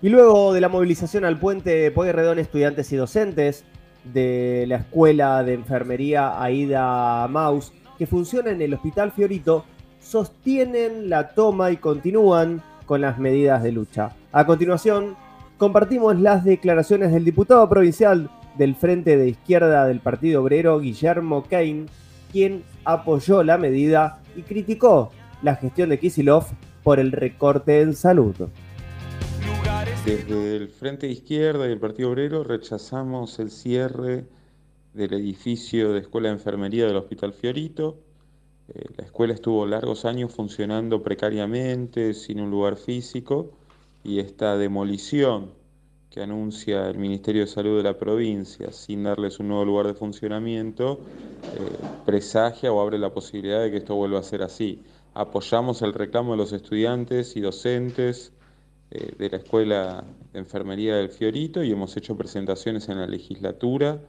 Y luego de la movilización al puente Pueyrredón, estudiantes y docentes de la Escuela de Enfermería Aida Maus, que funciona en el Hospital Fiorito, sostienen la toma y continúan con las medidas de lucha. A continuación, compartimos las declaraciones del diputado provincial del Frente de Izquierda del Partido Obrero, Guillermo Kane, quien apoyó la medida y criticó la gestión de Kisilov por el recorte en salud. Desde el Frente de Izquierda y el Partido Obrero rechazamos el cierre del edificio de Escuela de Enfermería del Hospital Fiorito. Eh, la escuela estuvo largos años funcionando precariamente, sin un lugar físico, y esta demolición que anuncia el Ministerio de Salud de la provincia sin darles un nuevo lugar de funcionamiento, eh, presagia o abre la posibilidad de que esto vuelva a ser así. Apoyamos el reclamo de los estudiantes y docentes eh, de la Escuela de Enfermería del Fiorito y hemos hecho presentaciones en la legislatura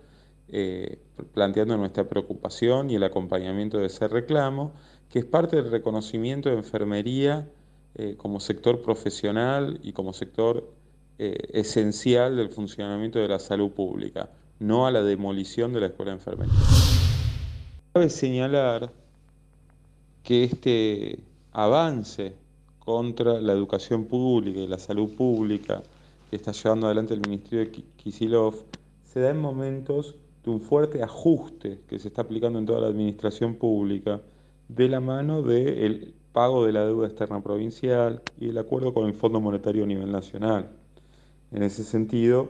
eh, planteando nuestra preocupación y el acompañamiento de ese reclamo, que es parte del reconocimiento de enfermería eh, como sector profesional y como sector esencial del funcionamiento de la salud pública, no a la demolición de la Escuela de Enfermería. Cabe señalar que este avance contra la educación pública y la salud pública que está llevando adelante el Ministerio de Kisilov se da en momentos de un fuerte ajuste que se está aplicando en toda la administración pública de la mano del pago de la deuda externa provincial y el acuerdo con el Fondo Monetario a nivel nacional. En ese sentido,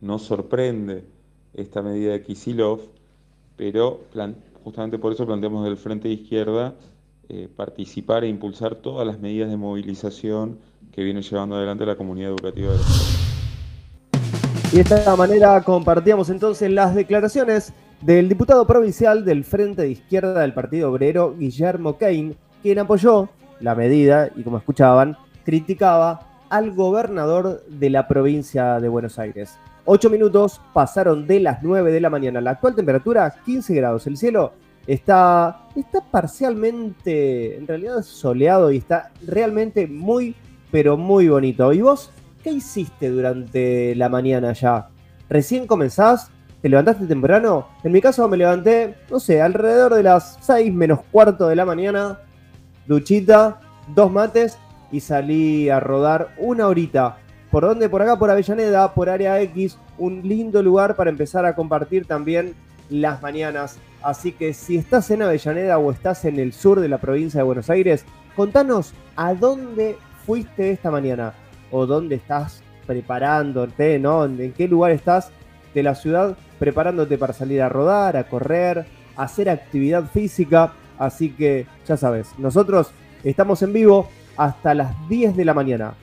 no sorprende esta medida de Kisilov, pero justamente por eso planteamos del Frente de Izquierda eh, participar e impulsar todas las medidas de movilización que viene llevando adelante la comunidad educativa de Y de esta manera compartíamos entonces las declaraciones del diputado provincial del Frente de Izquierda del Partido Obrero, Guillermo Kane, quien apoyó la medida y como escuchaban, criticaba al gobernador de la provincia de Buenos Aires. Ocho minutos pasaron de las 9 de la mañana. La actual temperatura 15 grados. El cielo Está, está parcialmente, en realidad soleado y está realmente muy, pero muy bonito. ¿Y vos qué hiciste durante la mañana ya? ¿Recién comenzás? ¿Te levantaste temprano? En mi caso me levanté, no sé, alrededor de las 6 menos cuarto de la mañana, duchita, dos mates y salí a rodar una horita. ¿Por dónde? Por acá, por Avellaneda, por Área X, un lindo lugar para empezar a compartir también las mañanas. Así que si estás en Avellaneda o estás en el sur de la provincia de Buenos Aires, contanos a dónde fuiste esta mañana o dónde estás preparándote, ¿no? ¿En qué lugar estás de la ciudad preparándote para salir a rodar, a correr, a hacer actividad física? Así que ya sabes, nosotros estamos en vivo hasta las 10 de la mañana